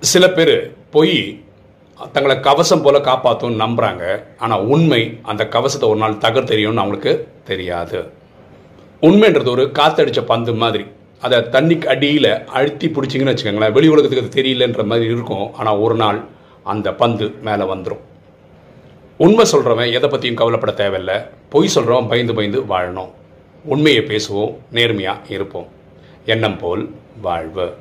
சில பேர் பொய் தங்களை கவசம் போல காப்பாற்றும்னு நம்புகிறாங்க ஆனால் உண்மை அந்த கவசத்தை ஒரு நாள் தகர் தெரியும்னு அவங்களுக்கு தெரியாது. உண்மைன்றது ஒரு காத்தடிச்ச பந்து மாதிரி. அதை தண்ணிக்கு அடியில் அழுத்தி பிடிச்சிங்கன்னு வச்சுக்கோங்களேன். வெளி உலகத்துக்கு அது தெரியலன்ற மாதிரி இருக்கும். ஆனால் ஒரு நாள் அந்த பந்து மேலே வந்துடும் உண்மை சொல்கிறவன் எதை பற்றியும் கவலைப்பட தேவையில்லை. பொய் சொல்கிறவன் பயந்து பயந்து வாழணும். உண்மையை பேசுவோம். நேர்மையாக இருப்போம். எண்ணம் போல் வாழ்வு.